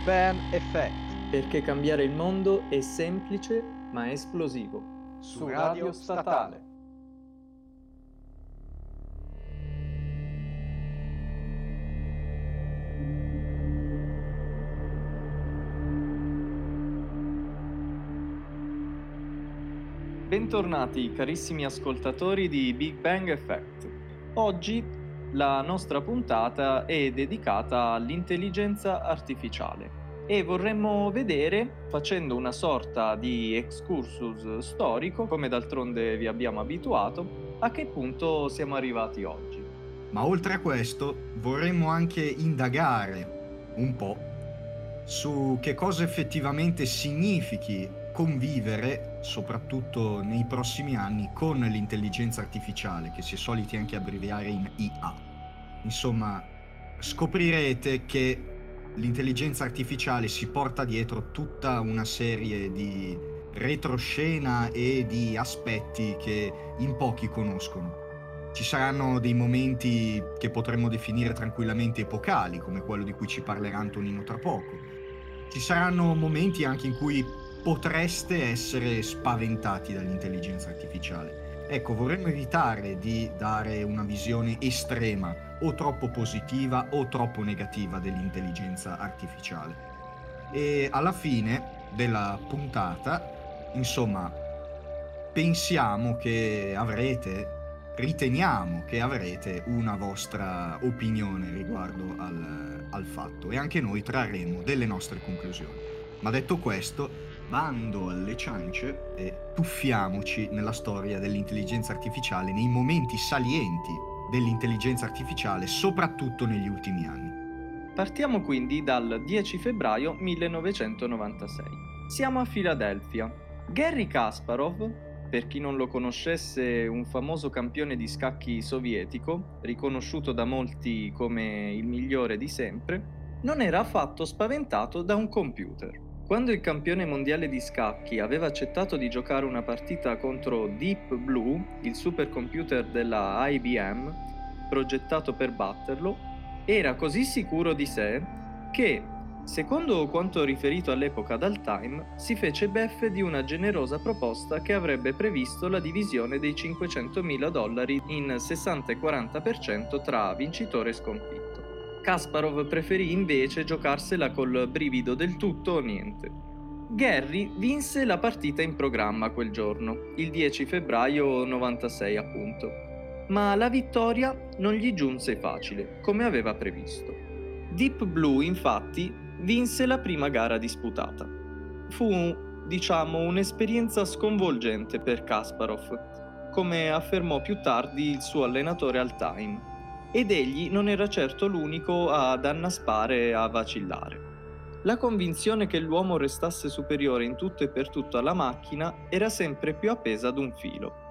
Big Bang Effect. Perché cambiare il mondo è semplice ma esplosivo. Su Radio Statale. Bentornati carissimi ascoltatori di Big Bang Effect. Oggi la nostra puntata è dedicata all'intelligenza artificiale e vorremmo vedere, facendo una sorta di excursus storico, come d'altronde vi abbiamo abituato, a che punto siamo arrivati oggi. Ma oltre a questo vorremmo anche indagare un po' su che cosa effettivamente significhi convivere, soprattutto nei prossimi anni, con l'intelligenza artificiale, che si è soliti anche abbreviare in IA. Insomma, scoprirete che l'intelligenza artificiale si porta dietro tutta una serie di retroscena e di aspetti che in pochi conoscono. Ci saranno dei momenti che potremmo definire tranquillamente epocali, come quello di cui ci parlerà Antonino tra poco. Ci saranno momenti anche in cui potreste essere spaventati dall'intelligenza artificiale. Ecco, vorremmo evitare di dare una visione estrema o troppo positiva o troppo negativa dell'intelligenza artificiale. E alla fine della puntata, insomma, pensiamo che avrete, riteniamo che avrete una vostra opinione riguardo al, al fatto e anche noi trarremo delle nostre conclusioni. Ma detto questo, bando alle ciance e tuffiamoci nella storia dell'intelligenza artificiale, nei momenti salienti dell'intelligenza artificiale, soprattutto negli ultimi anni. Partiamo quindi dal 10 febbraio 1996. Siamo a Filadelfia. Gary Kasparov, per chi non lo conoscesse, un famoso campione di scacchi sovietico, riconosciuto da molti come il migliore di sempre, non era affatto spaventato da un computer. Quando il campione mondiale di scacchi aveva accettato di giocare una partita contro Deep Blue, il supercomputer della IBM, progettato per batterlo, era così sicuro di sé che, secondo quanto riferito all'epoca dal Time, si fece beffe di una generosa proposta che avrebbe previsto la divisione dei 500.000 dollari in 60 e 40% tra vincitore e sconfitto. Kasparov preferì invece giocarsela col brivido del tutto o niente. Gary vinse la partita in programma quel giorno, il 10 febbraio 96 appunto, ma la vittoria non gli giunse facile, come aveva previsto. Deep Blue infatti vinse la prima gara disputata. Fu, diciamo, un'esperienza sconvolgente per Kasparov, come affermò più tardi il suo allenatore al Time ed egli non era certo l'unico ad annaspare e a vacillare. La convinzione che l'uomo restasse superiore in tutto e per tutto alla macchina era sempre più appesa ad un filo.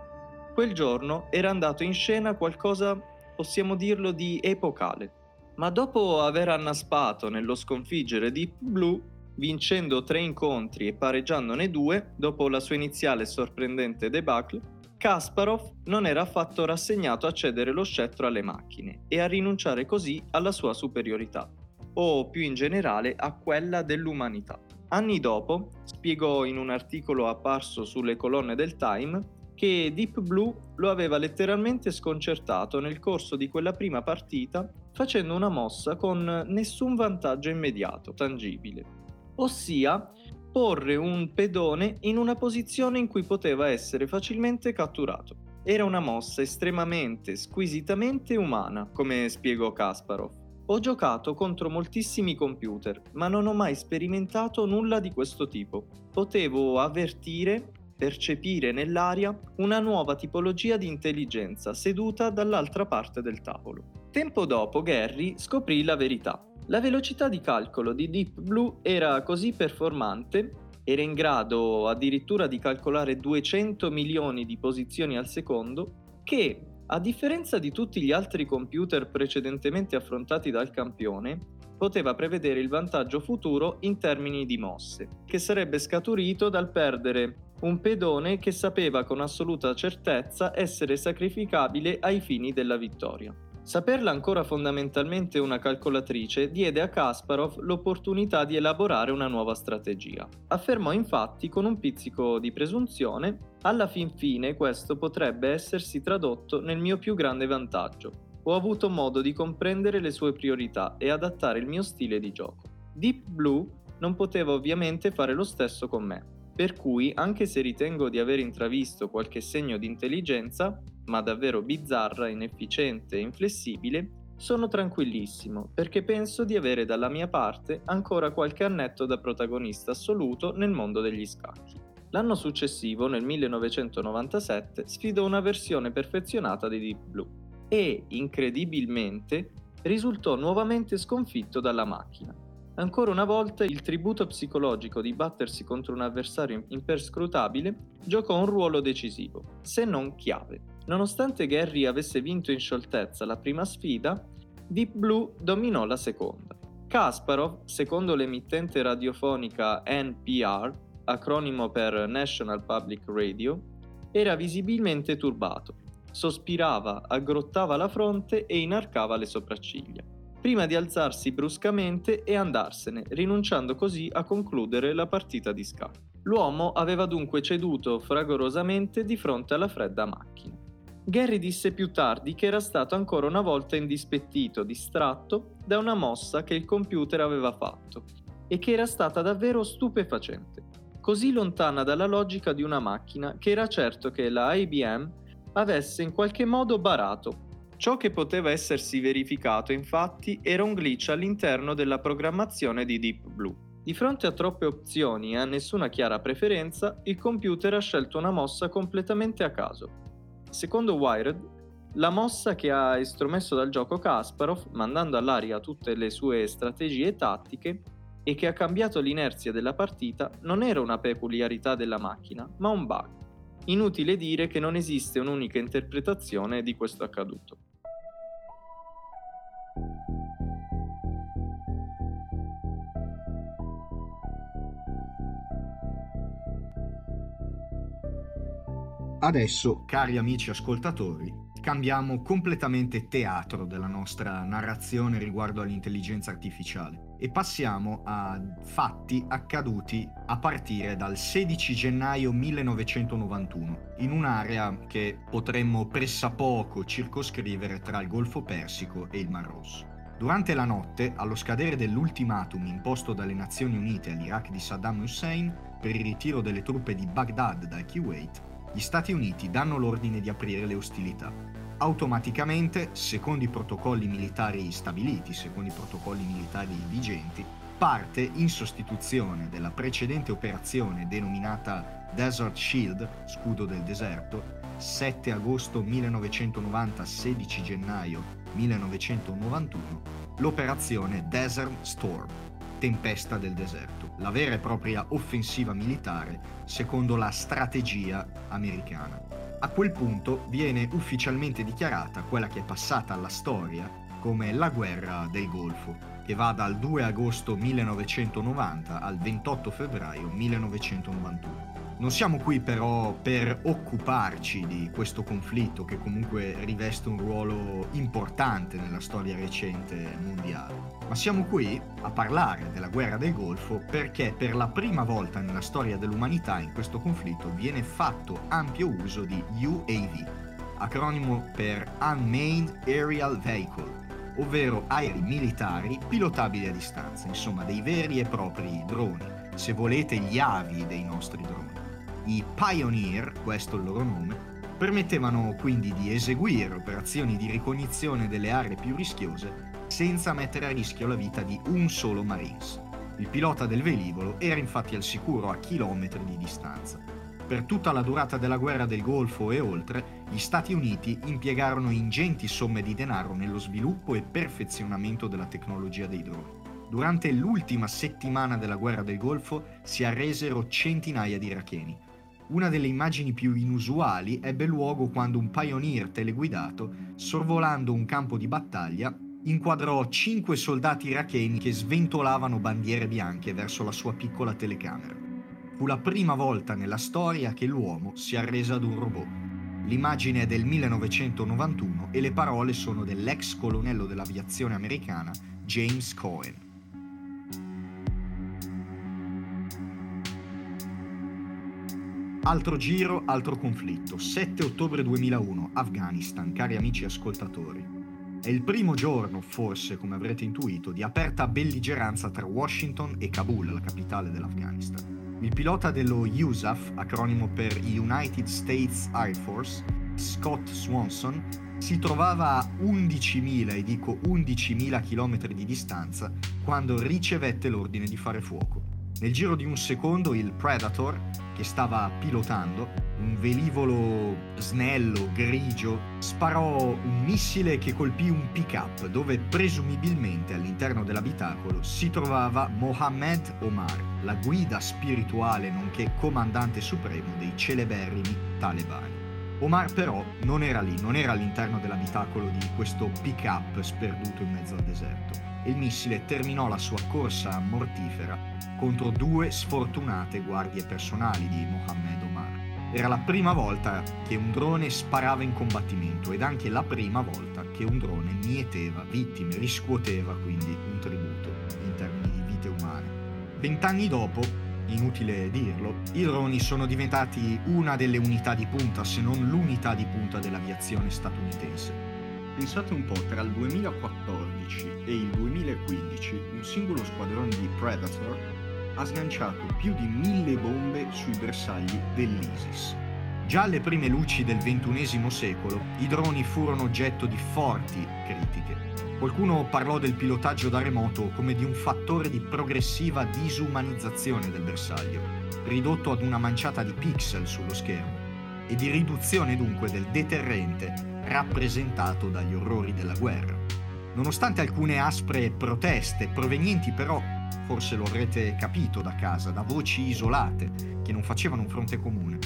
Quel giorno era andato in scena qualcosa, possiamo dirlo, di epocale. Ma dopo aver annaspato nello sconfiggere Deep Blue, vincendo tre incontri e pareggiandone due, dopo la sua iniziale sorprendente debacle, Kasparov non era affatto rassegnato a cedere lo scettro alle macchine e a rinunciare così alla sua superiorità, o più in generale a quella dell'umanità. Anni dopo, spiegò in un articolo apparso sulle colonne del Time che Deep Blue lo aveva letteralmente sconcertato nel corso di quella prima partita facendo una mossa con nessun vantaggio immediato, tangibile. Ossia, porre un pedone in una posizione in cui poteva essere facilmente catturato. Era una mossa estremamente, squisitamente umana, come spiegò Kasparov. Ho giocato contro moltissimi computer, ma non ho mai sperimentato nulla di questo tipo. Potevo avvertire, percepire nell'aria una nuova tipologia di intelligenza seduta dall'altra parte del tavolo. Tempo dopo Gary scoprì la verità. La velocità di calcolo di Deep Blue era così performante, era in grado addirittura di calcolare 200 milioni di posizioni al secondo, che, a differenza di tutti gli altri computer precedentemente affrontati dal campione, poteva prevedere il vantaggio futuro in termini di mosse, che sarebbe scaturito dal perdere un pedone che sapeva con assoluta certezza essere sacrificabile ai fini della vittoria. Saperla ancora fondamentalmente una calcolatrice diede a Kasparov l'opportunità di elaborare una nuova strategia. Affermò infatti con un pizzico di presunzione, alla fin fine questo potrebbe essersi tradotto nel mio più grande vantaggio. Ho avuto modo di comprendere le sue priorità e adattare il mio stile di gioco. Deep Blue non poteva ovviamente fare lo stesso con me, per cui anche se ritengo di aver intravisto qualche segno di intelligenza, ma davvero bizzarra, inefficiente e inflessibile, sono tranquillissimo perché penso di avere dalla mia parte ancora qualche annetto da protagonista assoluto nel mondo degli scacchi. L'anno successivo, nel 1997, sfidò una versione perfezionata di Deep Blue e, incredibilmente, risultò nuovamente sconfitto dalla macchina. Ancora una volta il tributo psicologico di battersi contro un avversario imperscrutabile giocò un ruolo decisivo, se non chiave. Nonostante Gary avesse vinto in scioltezza la prima sfida, Deep Blue dominò la seconda. Kasparov, secondo l'emittente radiofonica NPR, acronimo per National Public Radio, era visibilmente turbato. Sospirava, aggrottava la fronte e inarcava le sopracciglia, prima di alzarsi bruscamente e andarsene, rinunciando così a concludere la partita di scacchi. L'uomo aveva dunque ceduto fragorosamente di fronte alla fredda macchina. Gary disse più tardi che era stato ancora una volta indispettito, distratto da una mossa che il computer aveva fatto e che era stata davvero stupefacente, così lontana dalla logica di una macchina che era certo che la IBM avesse in qualche modo barato. Ciò che poteva essersi verificato infatti era un glitch all'interno della programmazione di Deep Blue. Di fronte a troppe opzioni e a nessuna chiara preferenza, il computer ha scelto una mossa completamente a caso Secondo Wired, la mossa che ha estromesso dal gioco Kasparov, mandando all'aria tutte le sue strategie tattiche, e che ha cambiato l'inerzia della partita, non era una peculiarità della macchina, ma un bug. Inutile dire che non esiste un'unica interpretazione di questo accaduto. Adesso, cari amici ascoltatori, cambiamo completamente teatro della nostra narrazione riguardo all'intelligenza artificiale e passiamo a fatti accaduti a partire dal 16 gennaio 1991 in un'area che potremmo pressappoco circoscrivere tra il Golfo Persico e il Mar Rosso. Durante la notte, allo scadere dell'ultimatum imposto dalle Nazioni Unite all'Iraq di Saddam Hussein per il ritiro delle truppe di Baghdad dal Kuwait, gli Stati Uniti danno l'ordine di aprire le ostilità. Automaticamente, secondo i protocolli militari stabiliti, secondo i protocolli militari vigenti, parte in sostituzione della precedente operazione denominata Desert Shield, scudo del deserto, 7 agosto 1990, 16 gennaio 1991, l'operazione Desert Storm, tempesta del deserto, la vera e propria offensiva militare secondo la strategia americana. A quel punto viene ufficialmente dichiarata quella che è passata alla storia come la guerra del Golfo, che va dal 2 agosto 1990 al 28 febbraio 1991. Non siamo qui però per occuparci di questo conflitto che comunque riveste un ruolo importante nella storia recente mondiale, ma siamo qui a parlare della guerra del Golfo perché per la prima volta nella storia dell'umanità in questo conflitto viene fatto ampio uso di UAV, acronimo per Unmanned Aerial Vehicle, ovvero aerei militari pilotabili a distanza, insomma dei veri e propri droni, se volete gli avi dei nostri droni. I Pioneer, questo è il loro nome, permettevano quindi di eseguire operazioni di ricognizione delle aree più rischiose senza mettere a rischio la vita di un solo Marines. Il pilota del velivolo era infatti al sicuro a chilometri di distanza. Per tutta la durata della guerra del Golfo e oltre, gli Stati Uniti impiegarono ingenti somme di denaro nello sviluppo e perfezionamento della tecnologia dei droni. Durante l'ultima settimana della guerra del Golfo si arresero centinaia di iracheni, una delle immagini più inusuali ebbe luogo quando un Pioneer teleguidato, sorvolando un campo di battaglia, inquadrò cinque soldati iracheni che sventolavano bandiere bianche verso la sua piccola telecamera. Fu la prima volta nella storia che l'uomo si arrese ad un robot. L'immagine è del 1991 e le parole sono dell'ex colonnello dell'aviazione americana James Cohen. Altro giro, altro conflitto. 7 ottobre 2001, Afghanistan, cari amici ascoltatori. È il primo giorno, forse, come avrete intuito, di aperta belligeranza tra Washington e Kabul, la capitale dell'Afghanistan. Il pilota dello USAF, acronimo per United States Air Force, Scott Swanson, si trovava a 11.000, e dico 11.000 km di distanza, quando ricevette l'ordine di fare fuoco. Nel giro di un secondo il Predator, che stava pilotando, un velivolo snello, grigio, sparò un missile che colpì un pick-up dove presumibilmente all'interno dell'abitacolo si trovava Mohammed Omar, la guida spirituale nonché comandante supremo dei celeberrimi talebani. Omar però non era lì, non era all'interno dell'abitacolo di questo pick-up sperduto in mezzo al deserto e il missile terminò la sua corsa mortifera contro due sfortunate guardie personali di Mohammed Omar. Era la prima volta che un drone sparava in combattimento ed anche la prima volta che un drone mieteva vittime, riscuoteva quindi un tributo in termini di vite umane. Vent'anni dopo, inutile dirlo, i droni sono diventati una delle unità di punta, se non l'unità di punta dell'aviazione statunitense. Pensate un po', tra il 2014 e il 2015 un singolo squadrone di Predator ha sganciato più di mille bombe sui bersagli dell'ISIS. Già alle prime luci del XXI secolo i droni furono oggetto di forti critiche. Qualcuno parlò del pilotaggio da remoto come di un fattore di progressiva disumanizzazione del bersaglio, ridotto ad una manciata di pixel sullo schermo, e di riduzione dunque del deterrente rappresentato dagli orrori della guerra. Nonostante alcune aspre proteste, provenienti però forse lo avrete capito da casa, da voci isolate che non facevano un fronte comune.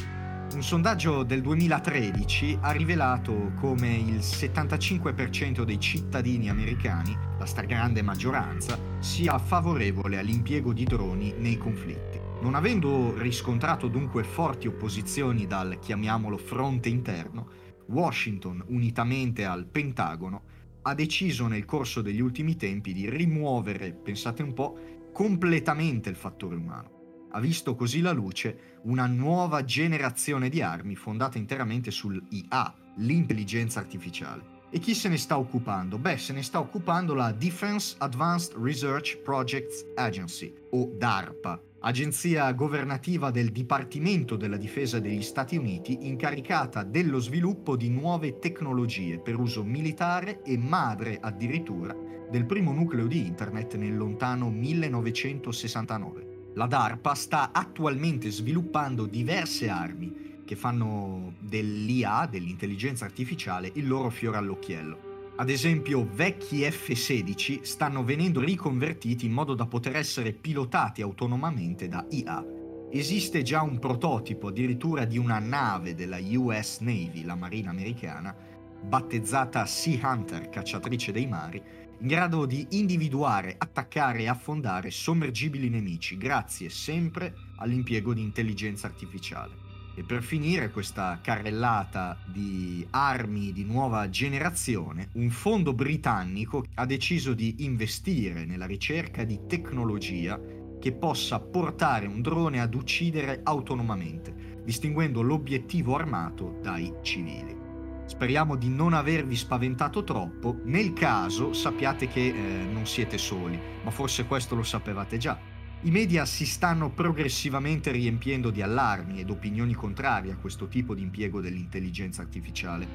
Un sondaggio del 2013 ha rivelato come il 75% dei cittadini americani, la stragrande maggioranza, sia favorevole all'impiego di droni nei conflitti. Non avendo riscontrato dunque forti opposizioni dal, chiamiamolo, fronte interno, Washington, unitamente al Pentagono, ha deciso nel corso degli ultimi tempi di rimuovere, pensate un po', completamente il fattore umano. Ha visto così la luce una nuova generazione di armi fondata interamente sull'IA, l'intelligenza artificiale. E chi se ne sta occupando? Beh, se ne sta occupando la Defense Advanced Research Projects Agency, o DARPA, agenzia governativa del Dipartimento della Difesa degli Stati Uniti incaricata dello sviluppo di nuove tecnologie per uso militare e madre addirittura del primo nucleo di Internet nel lontano 1969. La DARPA sta attualmente sviluppando diverse armi che fanno dell'IA, dell'intelligenza artificiale, il loro fiore all'occhiello. Ad esempio, vecchi F-16 stanno venendo riconvertiti in modo da poter essere pilotati autonomamente da IA. Esiste già un prototipo addirittura di una nave della US Navy, la Marina americana, battezzata Sea Hunter, cacciatrice dei mari, in grado di individuare, attaccare e affondare sommergibili nemici, grazie sempre all'impiego di intelligenza artificiale. E per finire questa carrellata di armi di nuova generazione, un fondo britannico ha deciso di investire nella ricerca di tecnologia che possa portare un drone ad uccidere autonomamente, distinguendo l'obiettivo armato dai civili. Speriamo di non avervi spaventato troppo. Nel caso sappiate che eh, non siete soli, ma forse questo lo sapevate già. I media si stanno progressivamente riempiendo di allarmi ed opinioni contrarie a questo tipo di impiego dell'intelligenza artificiale.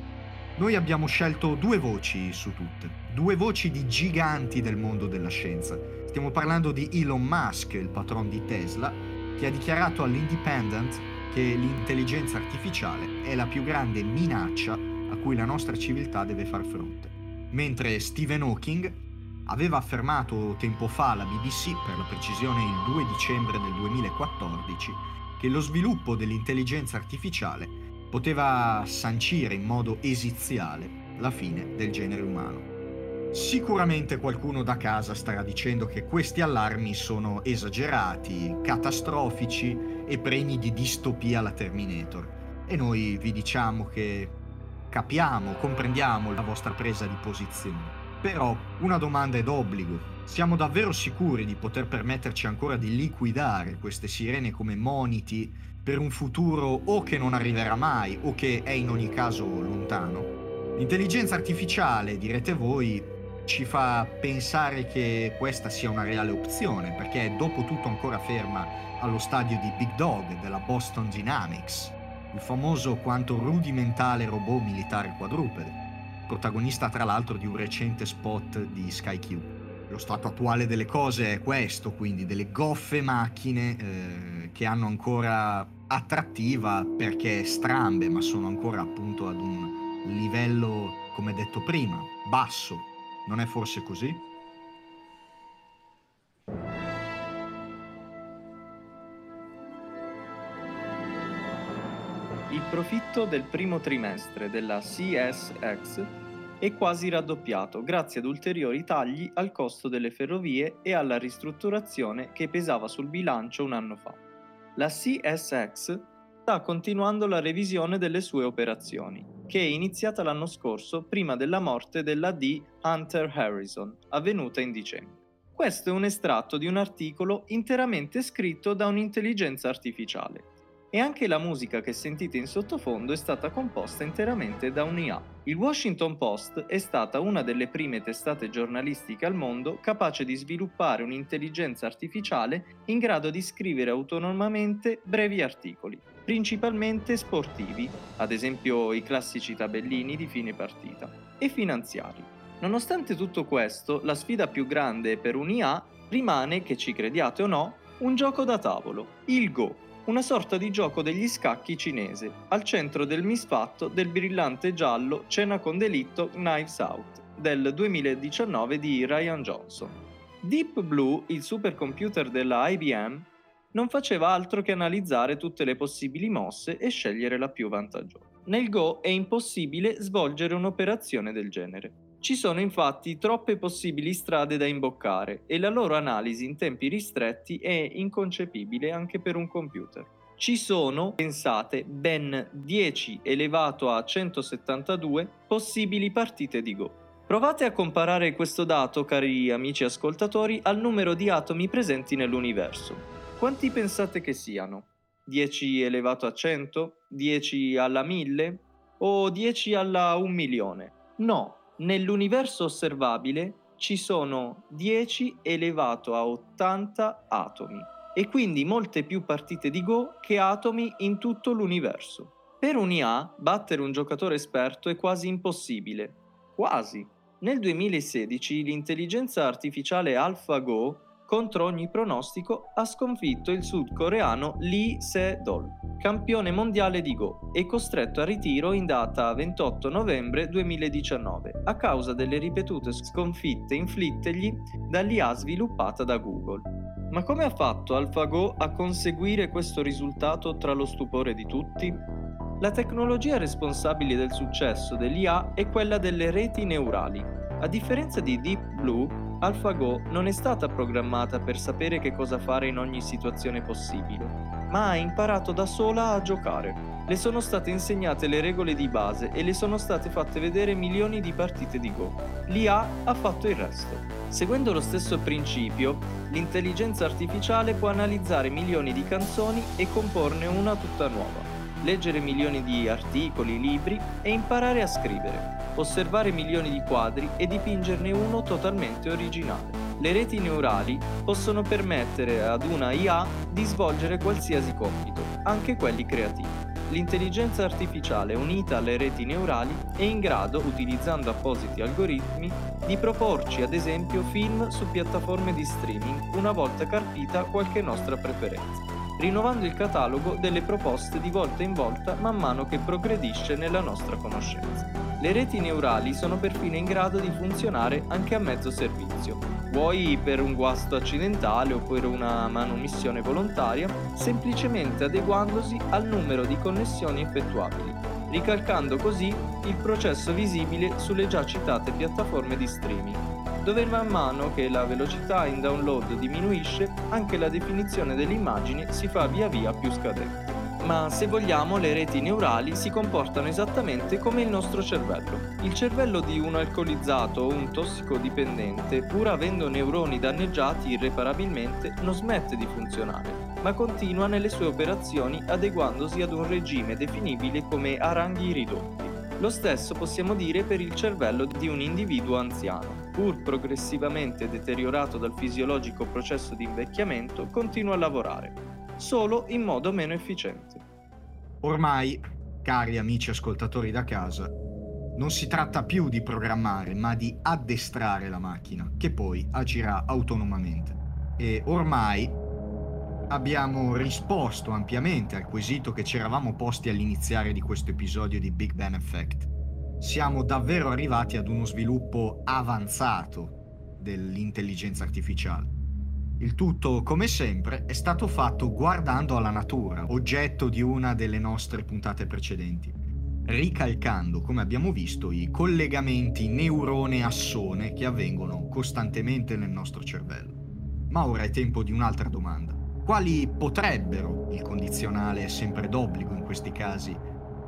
Noi abbiamo scelto due voci su tutte, due voci di giganti del mondo della scienza. Stiamo parlando di Elon Musk, il patron di Tesla, che ha dichiarato all'Independent che l'intelligenza artificiale è la più grande minaccia a cui la nostra civiltà deve far fronte. Mentre Stephen Hawking aveva affermato tempo fa alla BBC, per la precisione il 2 dicembre del 2014, che lo sviluppo dell'intelligenza artificiale poteva sancire in modo esiziale la fine del genere umano. Sicuramente qualcuno da casa starà dicendo che questi allarmi sono esagerati, catastrofici e pregni di distopia alla Terminator. e noi vi diciamo che capiamo, comprendiamo la vostra presa di posizione. Però una domanda è d'obbligo. Siamo davvero sicuri di poter permetterci ancora di liquidare queste sirene come moniti per un futuro o che non arriverà mai o che è in ogni caso lontano? L'intelligenza artificiale, direte voi, ci fa pensare che questa sia una reale opzione, perché è dopo tutto ancora ferma allo stadio di Big Dog della Boston Dynamics, il famoso quanto rudimentale robot militare quadrupede, protagonista tra l'altro di un recente spot di SkyQ. Lo stato attuale delle cose è questo, quindi delle goffe macchine eh, che hanno ancora attrattiva perché strambe, ma sono ancora appunto ad un livello, come detto prima, basso. Non è forse così? Il profitto del primo trimestre della CSX è quasi raddoppiato grazie ad ulteriori tagli al costo delle ferrovie e alla ristrutturazione che pesava sul bilancio un anno fa. La CSX sta continuando la revisione delle sue operazioni, che è iniziata l'anno scorso prima della morte della D. Hunter Harrison, avvenuta in dicembre. Questo è un estratto di un articolo interamente scritto da un'intelligenza artificiale e anche la musica che sentite in sottofondo è stata composta interamente da un'IA. Il Washington Post è stata una delle prime testate giornalistiche al mondo capace di sviluppare un'intelligenza artificiale in grado di scrivere autonomamente brevi articoli, principalmente sportivi, ad esempio i classici tabellini di fine partita, e finanziari. Nonostante tutto questo, la sfida più grande per un'IA rimane, che ci crediate o no, un gioco da tavolo, il Go una sorta di gioco degli scacchi cinese, al centro del misfatto del brillante giallo Cena con delitto Knives Out del 2019 di Ryan Johnson. Deep Blue, il supercomputer della IBM, non faceva altro che analizzare tutte le possibili mosse e scegliere la più vantaggiosa. Nel Go è impossibile svolgere un'operazione del genere. Ci sono infatti troppe possibili strade da imboccare e la loro analisi in tempi ristretti è inconcepibile anche per un computer. Ci sono, pensate, ben 10 elevato a 172 possibili partite di Go. Provate a comparare questo dato, cari amici ascoltatori, al numero di atomi presenti nell'universo. Quanti pensate che siano? 10 elevato a 100? 10 alla 1000? O 10 alla 1 milione? No, Nell'universo osservabile ci sono 10 elevato a 80 atomi e quindi molte più partite di Go che atomi in tutto l'universo. Per un IA battere un giocatore esperto è quasi impossibile. Quasi. Nel 2016 l'intelligenza artificiale AlphaGo contro ogni pronostico, ha sconfitto il sudcoreano Lee Se-dol, campione mondiale di Go, e costretto a ritiro in data 28 novembre 2019 a causa delle ripetute sconfitte inflittegli dall'IA sviluppata da Google. Ma come ha fatto AlphaGo a conseguire questo risultato tra lo stupore di tutti? La tecnologia responsabile del successo dell'IA è quella delle reti neurali. A differenza di Deep Blue, AlphaGo non è stata programmata per sapere che cosa fare in ogni situazione possibile, ma ha imparato da sola a giocare. Le sono state insegnate le regole di base e le sono state fatte vedere milioni di partite di Go. L'IA ha fatto il resto. Seguendo lo stesso principio, l'intelligenza artificiale può analizzare milioni di canzoni e comporne una tutta nuova leggere milioni di articoli, libri e imparare a scrivere, osservare milioni di quadri e dipingerne uno totalmente originale. Le reti neurali possono permettere ad una IA di svolgere qualsiasi compito, anche quelli creativi. L'intelligenza artificiale unita alle reti neurali è in grado, utilizzando appositi algoritmi, di proporci ad esempio film su piattaforme di streaming una volta carpita qualche nostra preferenza rinnovando il catalogo delle proposte di volta in volta man mano che progredisce nella nostra conoscenza. Le reti neurali sono perfino in grado di funzionare anche a mezzo servizio, vuoi per un guasto accidentale o per una manomissione volontaria, semplicemente adeguandosi al numero di connessioni effettuabili, ricalcando così il processo visibile sulle già citate piattaforme di streaming dove man mano che la velocità in download diminuisce, anche la definizione delle immagini si fa via via più scadente. Ma se vogliamo, le reti neurali si comportano esattamente come il nostro cervello. Il cervello di un alcolizzato o un tossicodipendente, pur avendo neuroni danneggiati irreparabilmente, non smette di funzionare, ma continua nelle sue operazioni adeguandosi ad un regime definibile come a ranghi ridotti. Lo stesso possiamo dire per il cervello di un individuo anziano. Pur progressivamente deteriorato dal fisiologico processo di invecchiamento, continua a lavorare solo in modo meno efficiente. Ormai, cari amici ascoltatori da casa, non si tratta più di programmare, ma di addestrare la macchina, che poi agirà autonomamente. E ormai abbiamo risposto ampiamente al quesito che ci eravamo posti all'iniziare di questo episodio di Big Bang Effect. Siamo davvero arrivati ad uno sviluppo avanzato dell'intelligenza artificiale. Il tutto, come sempre, è stato fatto guardando alla natura, oggetto di una delle nostre puntate precedenti, ricalcando, come abbiamo visto, i collegamenti neurone-assone che avvengono costantemente nel nostro cervello. Ma ora è tempo di un'altra domanda. Quali potrebbero, il condizionale è sempre d'obbligo in questi casi,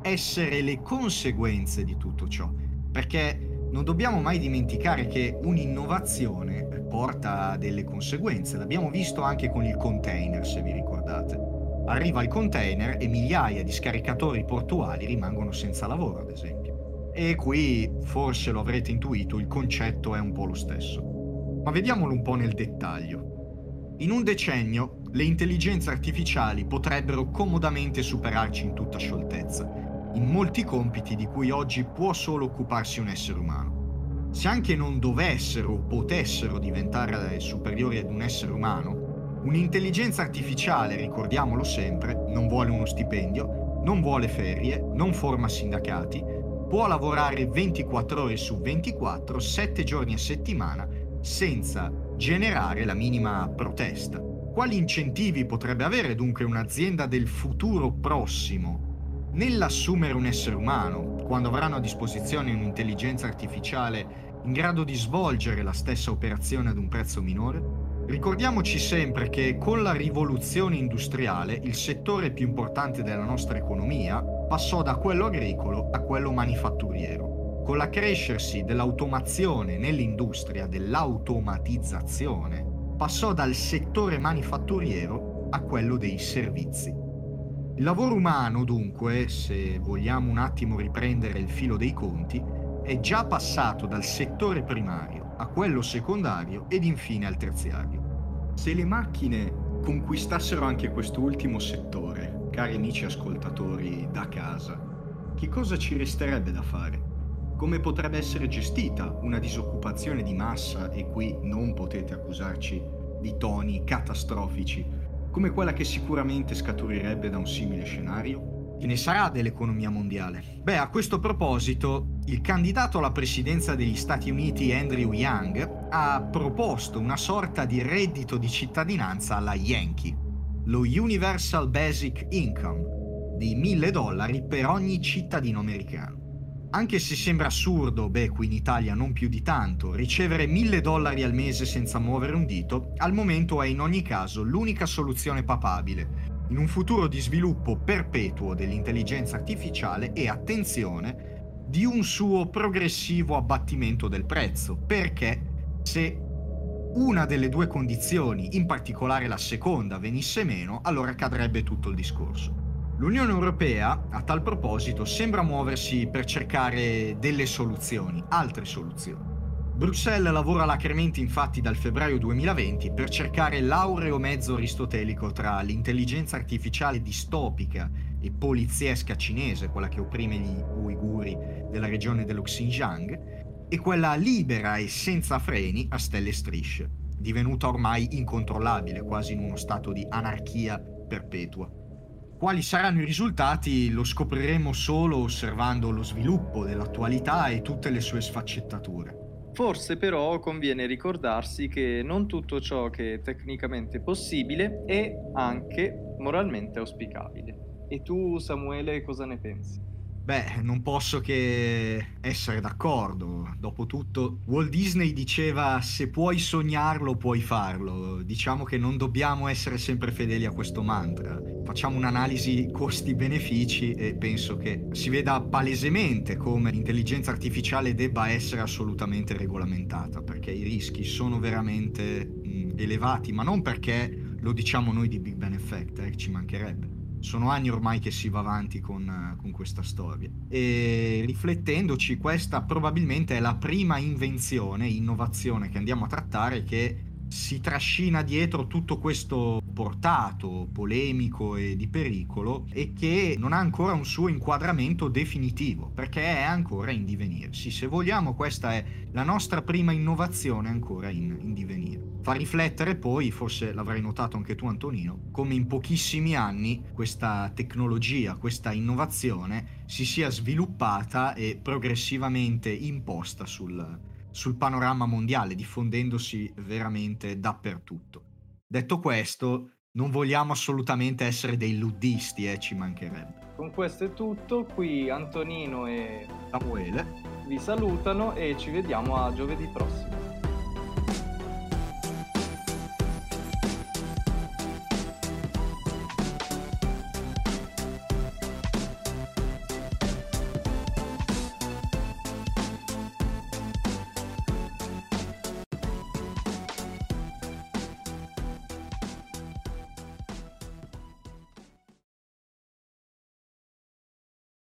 essere le conseguenze di tutto ciò? Perché non dobbiamo mai dimenticare che un'innovazione porta delle conseguenze. L'abbiamo visto anche con il container, se vi ricordate. Arriva il container e migliaia di scaricatori portuali rimangono senza lavoro, ad esempio. E qui, forse lo avrete intuito, il concetto è un po' lo stesso. Ma vediamolo un po' nel dettaglio. In un decennio, le intelligenze artificiali potrebbero comodamente superarci in tutta scioltezza, in molti compiti di cui oggi può solo occuparsi un essere umano. Se anche non dovessero o potessero diventare superiori ad un essere umano, un'intelligenza artificiale, ricordiamolo sempre, non vuole uno stipendio, non vuole ferie, non forma sindacati, può lavorare 24 ore su 24, 7 giorni a settimana, senza generare la minima protesta. Quali incentivi potrebbe avere dunque un'azienda del futuro prossimo nell'assumere un essere umano, quando avranno a disposizione un'intelligenza artificiale in grado di svolgere la stessa operazione ad un prezzo minore? Ricordiamoci sempre che con la rivoluzione industriale il settore più importante della nostra economia passò da quello agricolo a quello manifatturiero. Con l'accrescersi dell'automazione nell'industria, dell'automatizzazione, passò dal settore manifatturiero a quello dei servizi. Il lavoro umano, dunque, se vogliamo un attimo riprendere il filo dei conti, è già passato dal settore primario a quello secondario ed infine al terziario. Se le macchine conquistassero anche quest'ultimo settore, cari amici ascoltatori da casa, che cosa ci resterebbe da fare? Come potrebbe essere gestita una disoccupazione di massa e qui non potete accusarci di toni catastrofici, come quella che sicuramente scaturirebbe da un simile scenario? Che ne sarà dell'economia mondiale? Beh, a questo proposito, il candidato alla presidenza degli Stati Uniti Andrew Young ha proposto una sorta di reddito di cittadinanza alla Yankee, lo Universal Basic Income, di 1000 dollari per ogni cittadino americano. Anche se sembra assurdo, beh, qui in Italia non più di tanto, ricevere 1000 dollari al mese senza muovere un dito, al momento è in ogni caso l'unica soluzione papabile. In un futuro di sviluppo perpetuo dell'intelligenza artificiale e, attenzione, di un suo progressivo abbattimento del prezzo, perché? Se una delle due condizioni, in particolare la seconda, venisse meno, allora cadrebbe tutto il discorso. L'Unione Europea, a tal proposito, sembra muoversi per cercare delle soluzioni, altre soluzioni. Bruxelles lavora alacremente infatti dal febbraio 2020 per cercare l'aureo mezzo aristotelico tra l'intelligenza artificiale distopica e poliziesca cinese, quella che opprime gli uiguri della regione dello Xinjiang, e quella libera e senza freni a stelle strisce, divenuta ormai incontrollabile, quasi in uno stato di anarchia perpetua. Quali saranno i risultati lo scopriremo solo osservando lo sviluppo dell'attualità e tutte le sue sfaccettature. Forse però conviene ricordarsi che non tutto ciò che è tecnicamente possibile è anche moralmente auspicabile. E tu, Samuele, cosa ne pensi? Beh, non posso che essere d'accordo. Dopotutto, Walt Disney diceva se puoi sognarlo, puoi farlo. Diciamo che non dobbiamo essere sempre fedeli a questo mantra. Facciamo un'analisi costi-benefici e penso che si veda palesemente come l'intelligenza artificiale debba essere assolutamente regolamentata, perché i rischi sono veramente mh, elevati, ma non perché lo diciamo noi di Big Ben Effect, eh, ci mancherebbe sono anni ormai che si va avanti con, con, questa storia. E riflettendoci, questa probabilmente è la prima invenzione, innovazione che andiamo a trattare che si trascina dietro tutto questo portato polemico e di pericolo e che non ha ancora un suo inquadramento definitivo perché è ancora in divenire. Sì, se vogliamo questa è la nostra prima innovazione ancora in, in divenire. Fa riflettere poi, forse l'avrai notato anche tu Antonino, come in pochissimi anni questa tecnologia, questa innovazione si sia sviluppata e progressivamente imposta sul, sul panorama mondiale, diffondendosi veramente dappertutto. Detto questo, non vogliamo assolutamente essere dei luddisti, eh, ci mancherebbe. Con questo è tutto, qui Antonino e Samuele vi salutano e ci vediamo a giovedì prossimo.